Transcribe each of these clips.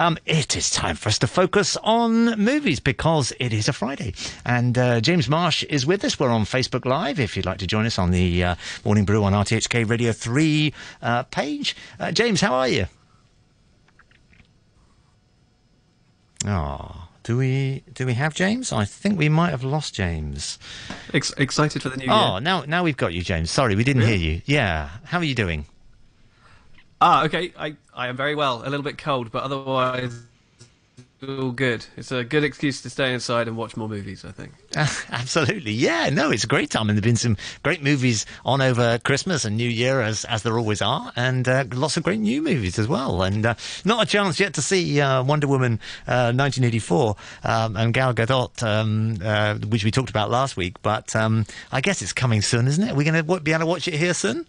Um, it is time for us to focus on movies because it is a Friday. And uh, James Marsh is with us. We're on Facebook Live if you'd like to join us on the uh, Morning Brew on RTHK Radio 3 uh, page. Uh, James, how are you? Oh, do we do we have James? I think we might have lost James. Ex- excited for the new Oh, year. now now we've got you, James. Sorry, we didn't Really? hear you. Yeah, how are you doing? Ah, okay. I, I am very well. A little bit cold, but otherwise all good. It's a good excuse to stay inside and watch more movies. I think. Uh, absolutely, yeah. No, it's a great time, and there've been some great movies on over Christmas and New Year, as as there always are, and uh, lots of great new movies as well. And uh, not a chance yet to see uh, Wonder Woman uh, 1984 um, and Gal Gadot, um, uh, which we talked about last week. But um, I guess it's coming soon, isn't it? We're going to be able to watch it here soon.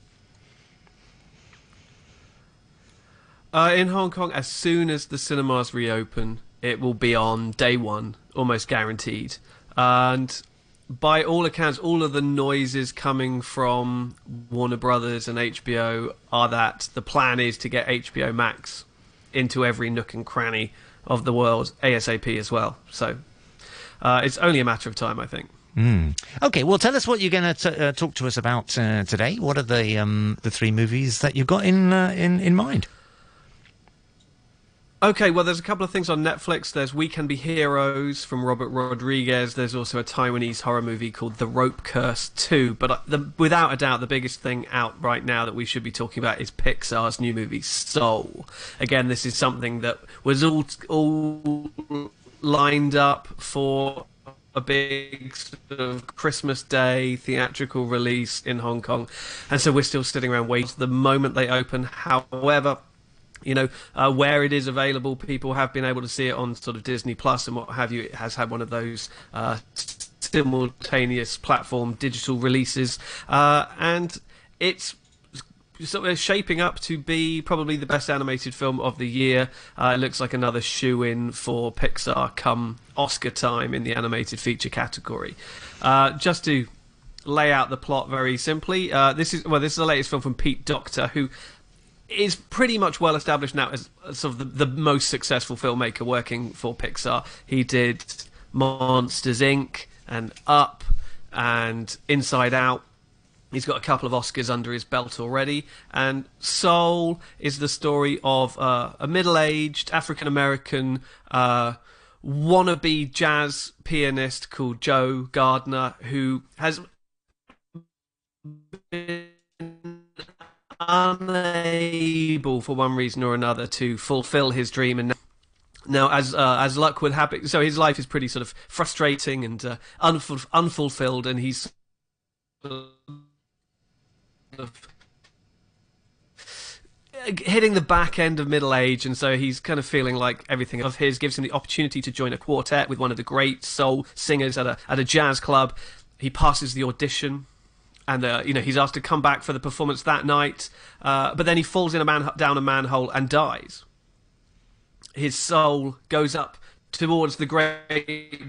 Uh, in Hong Kong, as soon as the cinemas reopen, it will be on day one, almost guaranteed. And by all accounts, all of the noises coming from Warner Brothers and HBO are that the plan is to get HBO Max into every nook and cranny of the world ASAP as well. So uh, it's only a matter of time, I think. Okay, well, tell us what you're going to uh, talk to us about uh, today. What are the um, the three movies that you've got in uh, in in mind? Okay, well, there's a couple of things on Netflix. There's We Can Be Heroes from Robert Rodriguez. There's also a Taiwanese horror movie called The Rope Curse 2. But uh, the, without a doubt, the biggest thing out right now that we should be talking about is Pixar's new movie Soul. Again, this is something that was all all lined up for a big sort of Christmas Day theatrical release in Hong Kong, and so we're still sitting around waiting the moment they open. However you know, uh, where it is available, people have been able to see it on sort of Disney Plus and what have you. It has had one of those uh, simultaneous platform digital releases, uh, and it's sort of shaping up to be probably the best animated film of the year. Uh, it looks like another shoe in for Pixar come Oscar time in the animated feature category. Uh, just to lay out the plot very simply, uh, this is well, this is the latest film from Pete Docter, who is pretty much well established now as sort of the, the most successful filmmaker working for Pixar. He did Monsters Inc. and Up and Inside Out. He's got a couple of Oscars under his belt already. And Soul is the story of uh, a middle aged African American uh, wannabe jazz pianist called Joe Gardner who has been unable for one reason or another to fulfill his dream. And now as uh, as luck would happen so his life is pretty sort of frustrating and uh, unful- unfulfilled and he's hitting the back end of middle age and so he's kind of feeling like everything of his gives him the opportunity to join a quartet with one of the great soul singers at a at a jazz club. He passes the audition and uh, you know he's asked to come back for the performance that night, uh, but then he falls in a man down a manhole and dies. His soul goes up towards the great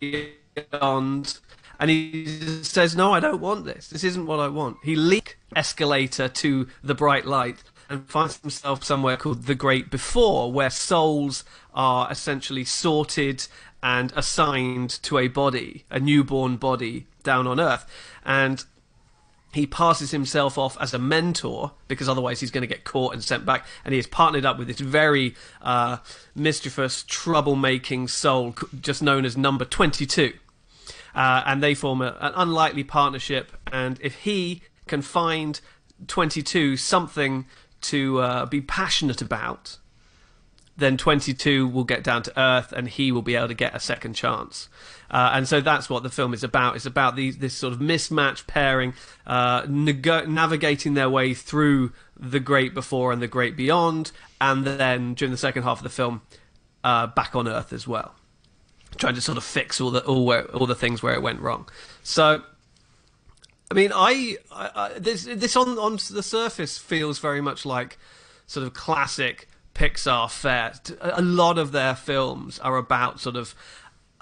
beyond, and he says, "No, I don't want this. This isn't what I want." He leaks escalator to the bright light and finds himself somewhere called the Great Before, where souls are essentially sorted and assigned to a body, a newborn body down on Earth, and he passes himself off as a mentor because otherwise he's going to get caught and sent back. And he is partnered up with this very uh, mischievous, troublemaking soul, just known as Number Twenty Two. Uh, and they form a, an unlikely partnership. And if he can find 22 something to uh, be passionate about, then 22 will get down to earth and he will be able to get a second chance. Uh, and so that's what the film is about. It's about these, this sort of mismatched pairing, uh, nego- navigating their way through the great before and the great beyond, and then during the second half of the film, uh, back on earth as well, trying to sort of fix all the all where, all the things where it went wrong. So I mean, I, I, I this this on on the surface feels very much like sort of classic Pixar fare. A lot of their films are about sort of.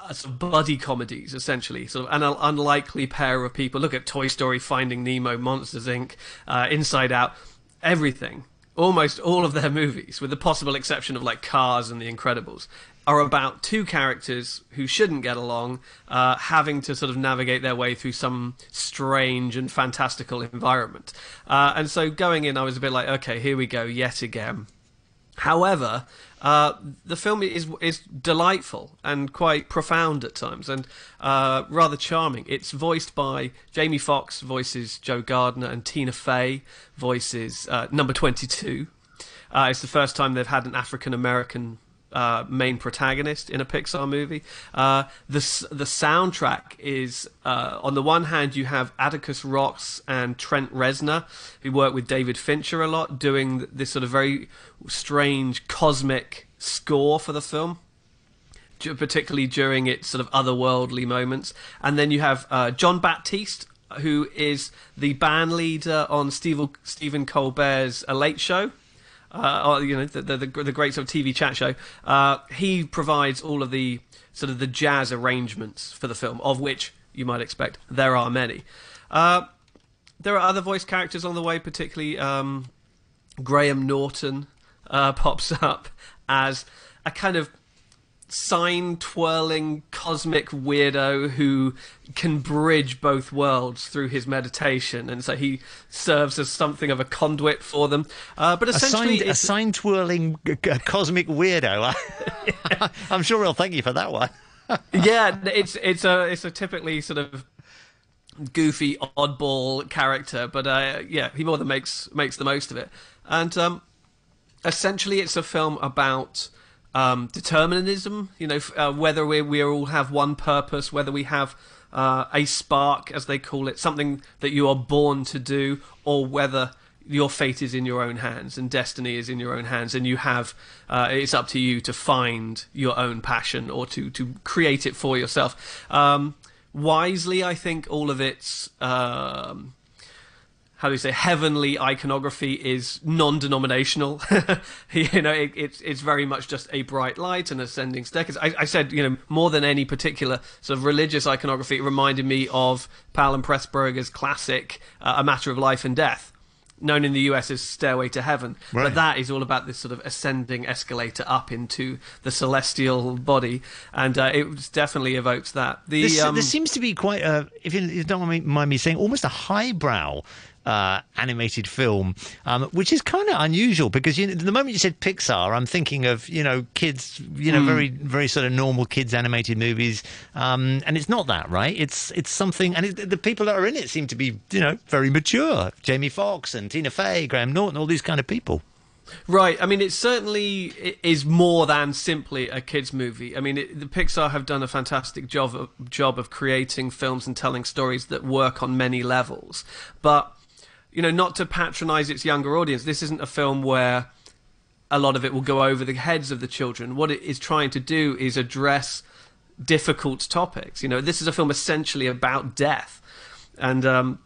Uh, sort of buddy comedies, essentially, sort of an un- unlikely pair of people. Look at Toy Story, Finding Nemo, Monsters Inc., uh, Inside Out, everything. Almost all of their movies, with the possible exception of like Cars and The Incredibles, are about two characters who shouldn't get along, uh, having to sort of navigate their way through some strange and fantastical environment. Uh, and so going in, I was a bit like, okay, here we go, yet again. However, uh, the film is is delightful and quite profound at times, and uh, rather charming. It's voiced by Jamie Foxx, voices Joe Gardner, and Tina Fey voices uh, Number Twenty Two. Uh, it's the first time they've had an African American uh, main protagonist in a Pixar movie. Uh, the the soundtrack is uh, on the one hand you have Atticus Ross and Trent Reznor, who work with David Fincher a lot, doing this sort of very strange cosmic score for the film. Particularly during its sort of otherworldly moments, and then you have uh, Jon Batiste, who is the band leader on Steve, Stephen Colbert's A Late Show uh, you know, the, the, the great sort of TV chat show, uh, he provides all of the sort of the jazz arrangements for the film, of which you might expect there are many. Uh, there are other voice characters on the way, particularly um, Graham Norton uh, pops up as a kind of sign twirling cosmic weirdo who can bridge both worlds through his meditation, and so he serves as something of a conduit for them. Uh, but essentially, a sign, twirling cosmic weirdo. I'm sure he'll thank you for that one. yeah, it's it's a it's a typically sort of goofy oddball character, but uh, yeah, he more than makes makes the most of it. And um, essentially, it's a film about um, determinism. You know, uh, whether we we all have one purpose, whether we have uh, a spark, as they call it, something that you are born to do, or whether your fate is in your own hands and destiny is in your own hands, and you have uh, it's up to you to find your own passion or to to create it for yourself. Um, wisely, I think all of its um, how do you say heavenly iconography is non-denominational. you know, it, it's it's very much just a bright light and ascending staircase. I, I, said, you know, more than any particular sort of religious iconography, it reminded me of Powell and Pressburger's classic uh, "A Matter of Life and Death." Known in the US as Stairway to Heaven, right. but that is all about this sort of ascending escalator up into the celestial body, and uh, it definitely evokes that. The, this, um, there seems to be quite a, if you don't mind me saying, almost a highbrow uh, animated film, um, which is kind of unusual because you know, the moment you said Pixar, I'm thinking of you know kids, you know, mm. very very sort of normal kids animated movies, um, and it's not that, right? It's it's something, and it, the people that are in it seem to be you know very mature. Jamie Foxx and Tina Fey, Graham Norton, all these kind of people. Right. I mean, it certainly is more than simply a kids' movie. I mean, it, the Pixar have done a fantastic job of, job of creating films and telling stories that work on many levels. But you know, not to patronize its younger audience. This isn't a film where a lot of it will go over the heads of the children. What it is trying to do is address difficult topics. You know, this is a film essentially about death and um,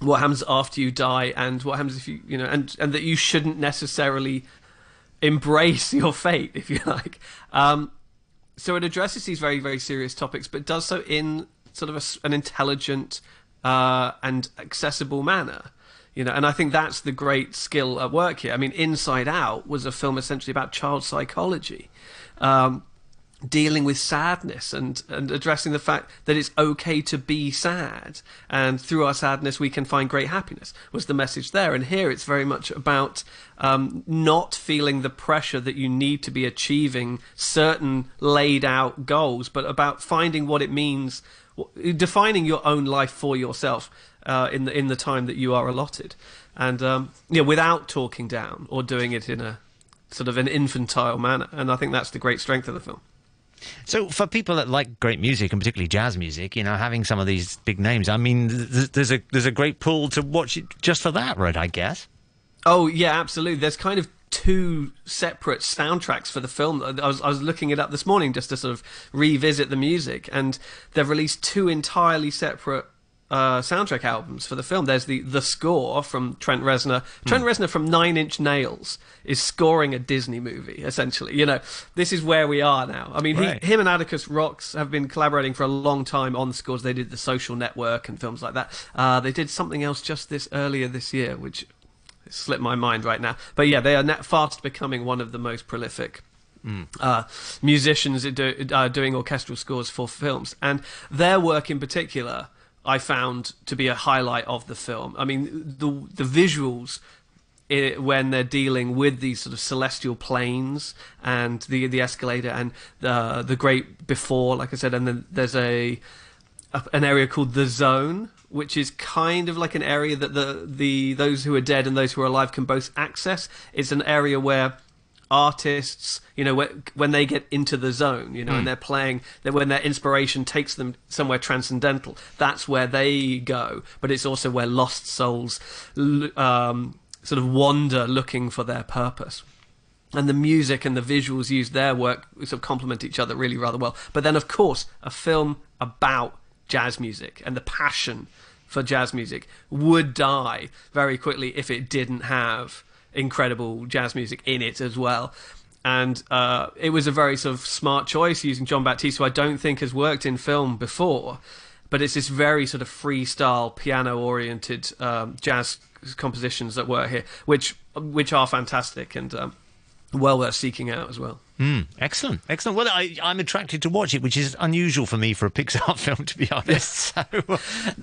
what happens after you die, and what happens if you, you know, and and that you shouldn't necessarily embrace your fate, if you like. Um, so it addresses these very very serious topics, but does so in sort of a, an intelligent uh, and accessible manner you know and i think that's the great skill at work here. I mean inside out was a film essentially about child psychology um, dealing with sadness and, and addressing the fact that it's okay to be sad and through our sadness we can find great happiness was the message there. And here it's very much about um, not feeling the pressure that you need to be achieving certain laid out goals but about finding what it means defining your own life for yourself uh, in the in the time that you are allotted, and um, yeah, without talking down or doing it in a sort of an infantile manner. And I think that's the great strength of the film. So, for people that like great music and particularly jazz music, you know, having some of these big names, I mean, there's a there's a great pull to watch it just for that, right? I guess. Oh yeah, absolutely. There's kind of two separate soundtracks for the film. I was, I was looking it up this morning just to sort of revisit the music, and they've released two entirely separate uh, soundtrack albums for the film. There's the the score from Trent Reznor. Trent mm. Reznor from Nine Inch Nails is scoring a Disney movie. Essentially, you know, this is where we are now. I mean, right. he, him and Atticus Ross have been collaborating for a long time on scores. They did The Social Network and films like that. Uh, they did something else just this earlier this year, which slipped my mind right now. But yeah, they are net fast becoming one of the most prolific Mm. Uh, musicians do, uh, doing orchestral scores for films, and their work in particular, I found to be a highlight of the film. I mean, the the visuals it, when they're dealing with these sort of celestial planes and the the escalator and the the great before, like I said, and then there's a, a an area called the zone, which is kind of like an area that the the those who are dead and those who are alive can both access. It's an area where artists, you know, when they get into the zone, you know, mm. and hmm. they're playing, when their inspiration takes them somewhere transcendental, that's where they go. But it's also where lost souls um, sort of wander looking for their purpose. And the music and the visuals used their work sort of complement each other really rather well. But then, of course, a film about jazz music and the passion for jazz music would die very quickly if it didn't have incredible jazz music in it as well. And uh, it was a very sort of smart choice using Jon Batiste, who I don't think has worked in film before. But it's this very sort of freestyle, piano-oriented um, jazz compositions that were here, which which are fantastic and um, well worth seeking out as well. Mm, excellent, excellent. Well, I, am attracted to watch it, which is unusual for me for a Pixar film, to be honest. So,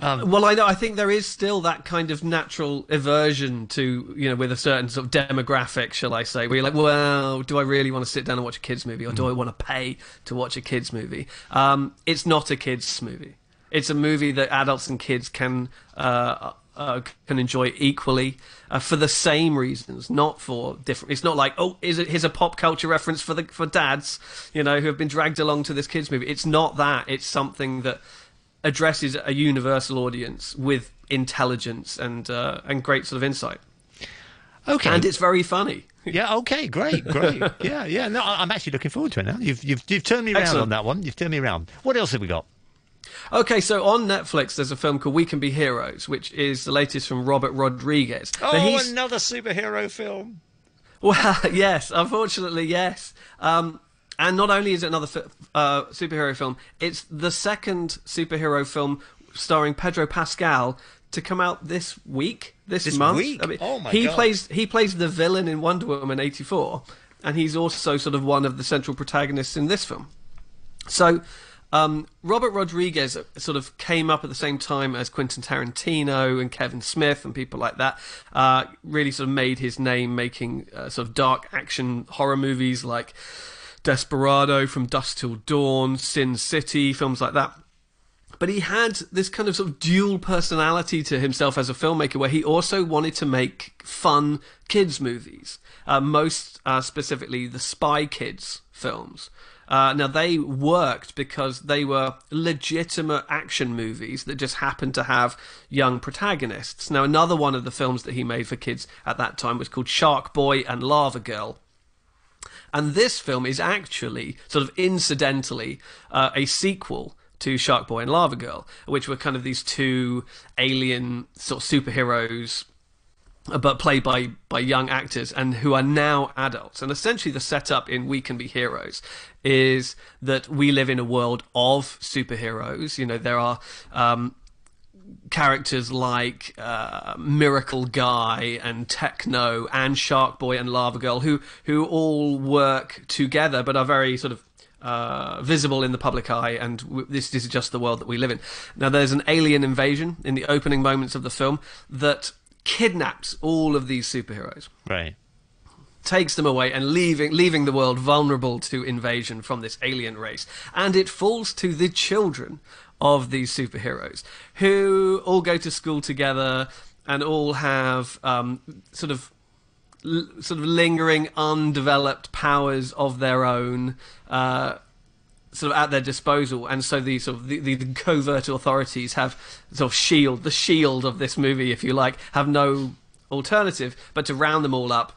um, well, I know. I think there is still that kind of natural aversion to, you know, with a certain sort of demographic, shall I say, where you're like, well, do I really want to sit down and watch a kids movie, or do I want to pay to watch a kids movie? Um, it's not a kids movie. It's a movie that adults and kids can uh, uh, can enjoy equally uh, for the same reasons, not for different. It's not like oh, is it here's a pop culture reference for the for dads, you know, who have been dragged along to this kids movie. It's not that. It's something that addresses a universal audience with intelligence and uh, and great sort of insight. Okay, and it's very funny. Yeah. Okay. Great. Great. yeah. Yeah. No, I'm actually looking forward to it now. You've you've you've turned me around Excellent. on that one. You've turned me around. What else have we got? Okay, so on Netflix, there's a film called We Can Be Heroes, which is the latest from Robert Rodriguez. Oh, another superhero film. Well, yes, unfortunately, yes. Um, and not only is it another uh, superhero film, it's the second superhero film starring Pedro Pascal to come out this week, this, this month. Week? I mean, oh my he God. plays he plays the villain in Wonder Woman eighty four, and he's also sort of one of the central protagonists in this film. So um, Robert Rodriguez sort of came up at the same time as Quentin Tarantino and Kevin Smith and people like that. Uh, really sort of made his name making uh, sort of dark action horror movies like Desperado, From Dusk Till Dawn, Sin City, films like that. But he had this kind of sort of dual personality to himself as a filmmaker, where he also wanted to make fun kids movies, uh, most uh, specifically the Spy Kids films. Uh, now they worked because they were legitimate action movies that just happened to have young protagonists. Now another one of the films that he made for kids at that time was called Shark Boy and Lava Girl. And this film is actually, sort of incidentally, uh, a sequel to Shark Boy and Lava Girl, which were kind of these two alien sort of superheroes but played by by young actors and who are now adults. And essentially, the setup in We Can Be Heroes is that we live in a world of superheroes. You know, there are. Um, characters like uh, Miracle Guy and Techno and Shark Boy and Lava Girl, who who all work together, but are very sort of uh, visible in the public eye, and w- this, this is just the world that we live in. Now, there's an alien invasion in the opening moments of the film that kidnaps all of these superheroes. Right. Takes them away and leaving leaving the world vulnerable to invasion from this alien race. And it falls to the children of these superheroes who all go to school together and all have um, sort of sort of lingering undeveloped powers of their own uh, sort of at their disposal, and so the sort of the, the, covert authorities have sort of shield the shield of this movie, if you like, have no alternative but to round them all up,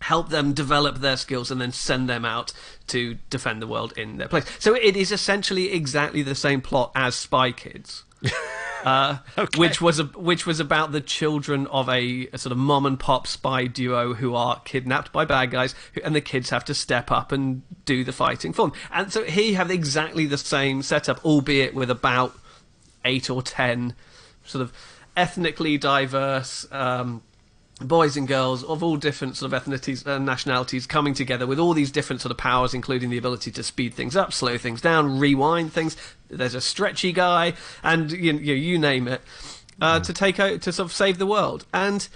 help them develop their skills, and then send them out to defend the world in their place. So it is essentially exactly the same plot as Spy Kids. uh, okay. which was a, which was about the children of a, a, sort of mom and pop spy duo who are kidnapped by bad guys, and the kids have to step up and do the fighting for them. And so here you have exactly the same setup, albeit with about eight or ten sort of ethnically diverse. Um, boys and girls of all different sort of ethnicities and nationalities coming together with all these different sort of powers, including the ability to speed things up, slow things down, rewind things. There's a stretchy guy, and you, you, you name it, uh, mm. to take out to sort of save the world. And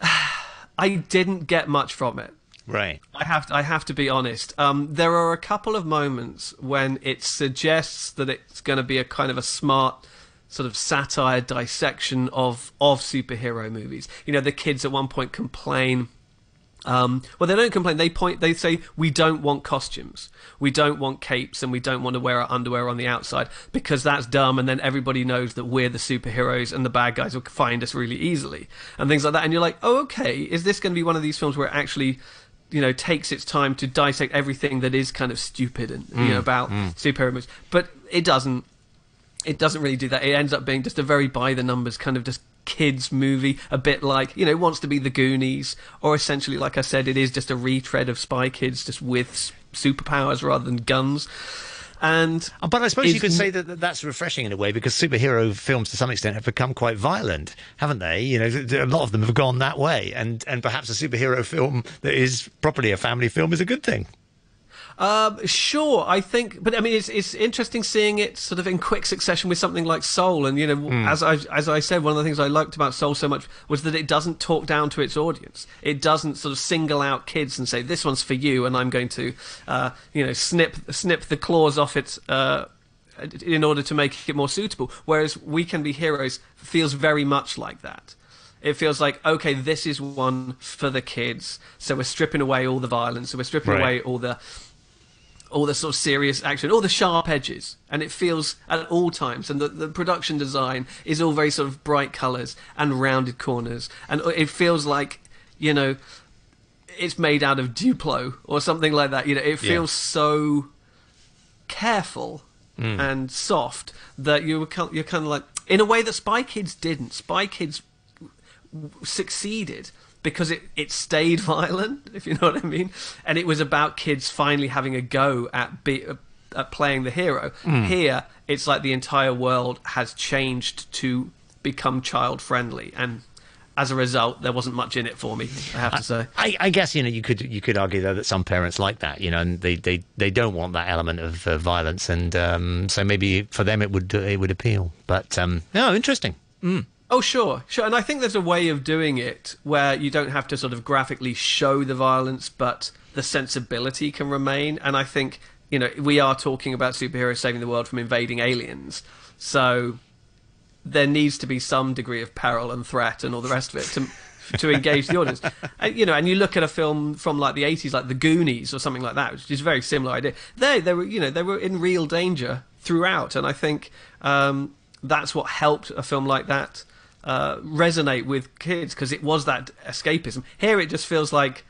I didn't get much from it. Right. I have to, I have to be honest. Um, there are a couple of moments when it suggests that it's going to be a kind of a smart sort of satire dissection of of superhero movies. You know, the kids at one point complain. Um, well, they don't complain. They point. They say we don't want costumes, we don't want capes, and we don't want to wear our underwear on the outside because that's dumb. And then everybody knows that we're the superheroes, and the bad guys will find us really easily, and things like that. And you're like, oh, okay, is this going to be one of these films where it actually you know takes its time to dissect everything that is kind of stupid and mm, you know about mm. superhero movies, but it doesn't it doesn't really do that. It ends up being just a very by the numbers kind of just kids movie, a bit like you know wants to be the Goonies, or essentially, like I said, it is just a retread of Spy Kids, just with superpowers rather than guns. And uh, but I suppose you could say that that's refreshing in a way because superhero films to some extent have become quite violent, haven't they? You know, a lot of them have gone that way, and and perhaps a superhero film that is properly a family film is a good thing. Um, sure, I think, but I mean, it's it's interesting seeing it sort of in quick succession with something like Soul, and you know, mm. as I as I said, one of the things I liked about Soul so much was that it doesn't talk down to its audience. It doesn't sort of single out kids and say this one's for you, and I'm going to, uh, you know, snip snip the claws off it. Uh, in order to make it more suitable, whereas We Can Be Heroes feels very much like that. It feels like okay, this is one for the kids. So we're stripping away all the violence. So we're stripping right. away all the all the sort of serious action, all the sharp edges, and it feels at all times. And the, the production design is all very sort of bright colours and rounded corners, and it feels like you know it's made out of Duplo or something like that. You know, it feels yeah. so careful mm. and soft that you were you're kind of like in a way that Spy Kids didn't. Spy Kids succeeded because it, it stayed violent, if you know what I mean. And it was about kids finally having a go at, be, at playing the hero. Mm. Here, it's like the entire world has changed to become child friendly. And as a result, there wasn't much in it for me. I have to say. I, I, guess you know you could you could argue though that some parents like that, you know, and they, they, they don't want that element of uh, violence, and um, so maybe for them it would it would appeal. But um, no, interesting. Mm. Oh, sure, sure. And I think there's a way of doing it where you don't have to sort of graphically show the violence, but the sensibility can remain. And I think, you know, we are talking about superheroes saving the world from invading aliens. So there needs to be some degree of peril and threat and all the rest of it to. to engage the audience, and, you know, and you look at a film from like the eighties, like The Goonies or something like that, which is a very similar idea. They, they were, you know, they were in real danger throughout, and I think um, that's what helped a film like that uh, resonate with kids because it was that escapism. Here, it just feels like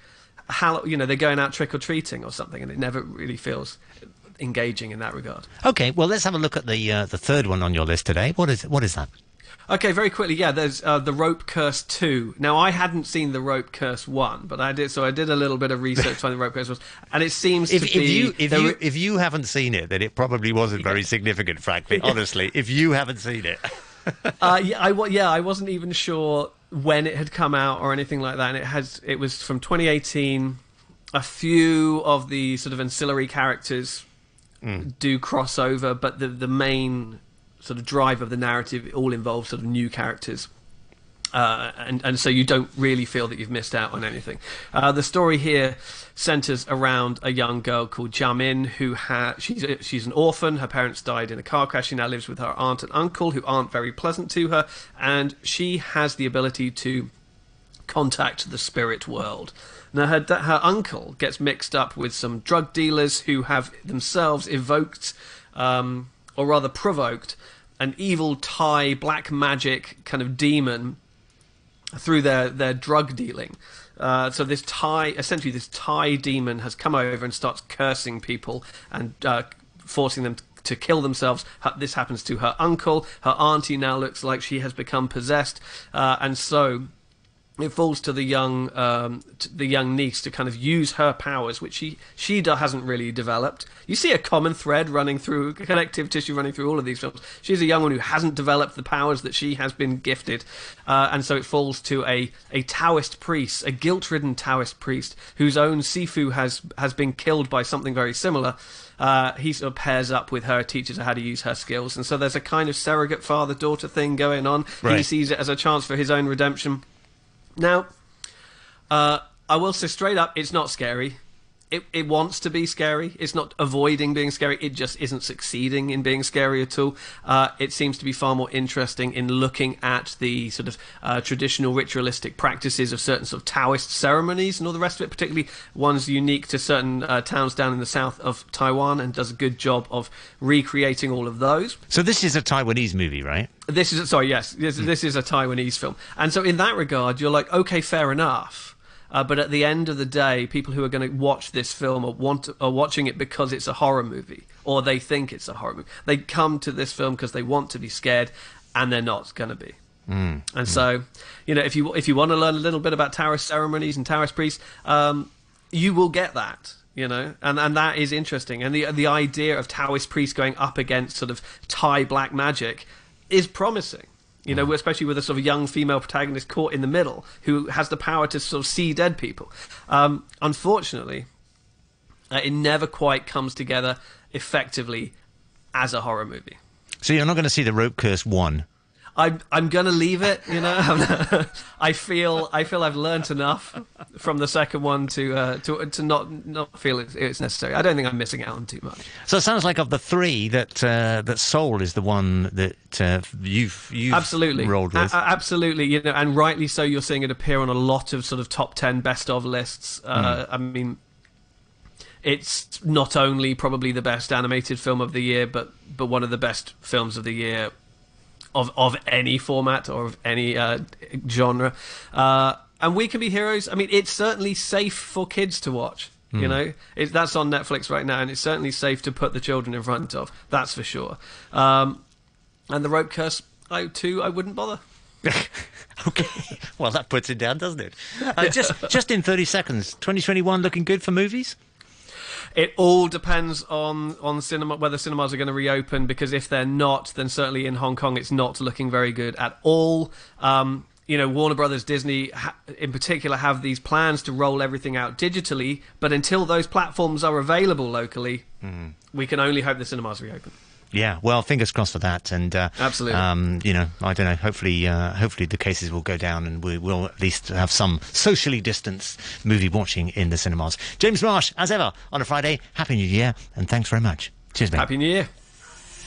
how you know they're going out trick or treating or something, and it never really feels engaging in that regard. Okay, well, let's have a look at the uh, the third one on your list today. What is what is that? Okay, very quickly, yeah. There's uh, the Rope Curse two. Now, I hadn't seen the Rope Curse one, but I did, so I did a little bit of research on the Rope Curse was, and it seems if, to if be. You, if you if you haven't seen it, then it probably wasn't very significant, frankly. Honestly, if you haven't seen it. Uh, yeah, I yeah, I wasn't even sure when it had come out or anything like that. And it has it was from 2018. A few of the sort of ancillary characters mm. do cross over, but the the main sort of drive of the narrative all involves sort of new characters. Uh, and and so you don't really feel that you've missed out on anything. Uh, the story here centers around a young girl called Jamin who ha- she's a, she's an orphan. Her parents died in a car crash. She now lives with her aunt and uncle who aren't very pleasant to her, and she has the ability to contact the spirit world. Now her her uncle gets mixed up with some drug dealers who have themselves evoked, um, or rather provoked, an evil Thai black magic kind of demon through their, their drug dealing. Uh, so this Thai, essentially, this Thai demon has come over and starts cursing people and uh, forcing them to kill themselves. This happens to her uncle. Her auntie now looks like she has become possessed, uh, and so it falls to the young um, to the young niece to kind of use her powers, which she she hasn't really developed. You see a common thread running through connective tissue running through all of these films. She's a young one who hasn't developed the powers that she has been gifted, uh, and so it falls to a a Taoist priest, a guilt-ridden Taoist priest whose own Sifu has has been killed by something very similar. Uh, he sort of pairs up with her, teaches her how to use her skills, and so there's a kind of surrogate father-daughter thing going on. Right. He sees it as a chance for his own redemption. Now, uh, I will say straight up, it's not scary. It, it wants to be scary. It's not avoiding being scary. It just isn't succeeding in being scary at all. Uh, it seems to be far more interesting in looking at the sort of uh, traditional ritualistic practices of certain sort of Taoist ceremonies and all the rest of it, particularly ones unique to certain uh, towns down in the south of Taiwan, and does a good job of recreating all of those. So this is a Taiwanese movie, right? This is sorry, yes, this, this is a Taiwanese film, and so in that regard, you're like, okay, fair enough. Uh, but at the end of the day, people who are going to watch this film are want are watching it because it's a horror movie, or they think it's a horror movie. They come to this film because they want to be scared, and they're not going to be. Mm. And so, you know, if you if you want to learn a little bit about Taoist ceremonies and Taoist priests, um, you will get that. You know, and and that is interesting. And the the idea of Taoist priests going up against sort of Thai black magic is promising. You know, especially with a sort of young female protagonist caught in the middle who has the power to sort of see dead people. Um, unfortunately, uh, it never quite comes together effectively as a horror movie. So you're not going to see the Rope Curse one. I'm I'm gonna leave it. You know, I feel I feel I've learnt enough from the second one to uh, to to not not feel it's, it's necessary. I don't think I'm missing out on too much. So it sounds like of the three that uh, that Soul is the one that uh, you've you've absolutely rolled with. A- absolutely, you know, and rightly so. You're seeing it appear on a lot of sort of top ten best of lists. Uh, Hmm. I mean, it's not only probably the best animated film of the year, but but one of the best films of the year of of any format or of any uh, genre. Uh, and we can be heroes. I mean, it's certainly safe for kids to watch. You know, it, that's on Netflix right now, and it's certainly safe to put the children in front of. That's for sure. Um, and the rope curse, I too, I wouldn't bother. okay, well that puts it down, doesn't it? Uh, just just in thirty seconds, 2021 looking good for movies. It all depends on on cinema whether cinemas are going to reopen. Because if they're not, then certainly in Hong Kong it's not looking very good at all. Um, you know, Warner Brothers, Disney, in particular, have these plans to roll everything out digitally. But until those platforms are available locally, we can only hope the cinemas reopen. Yeah, well, fingers crossed for that, and uh, Absolutely. Um, you know, I don't know. Hopefully, uh, hopefully the cases will go down, and we will at least have some socially distanced movie watching in the cinemas. James Marsh, as ever, on a Friday. Happy New Year, and thanks very much. Cheers, mate. Happy New Year.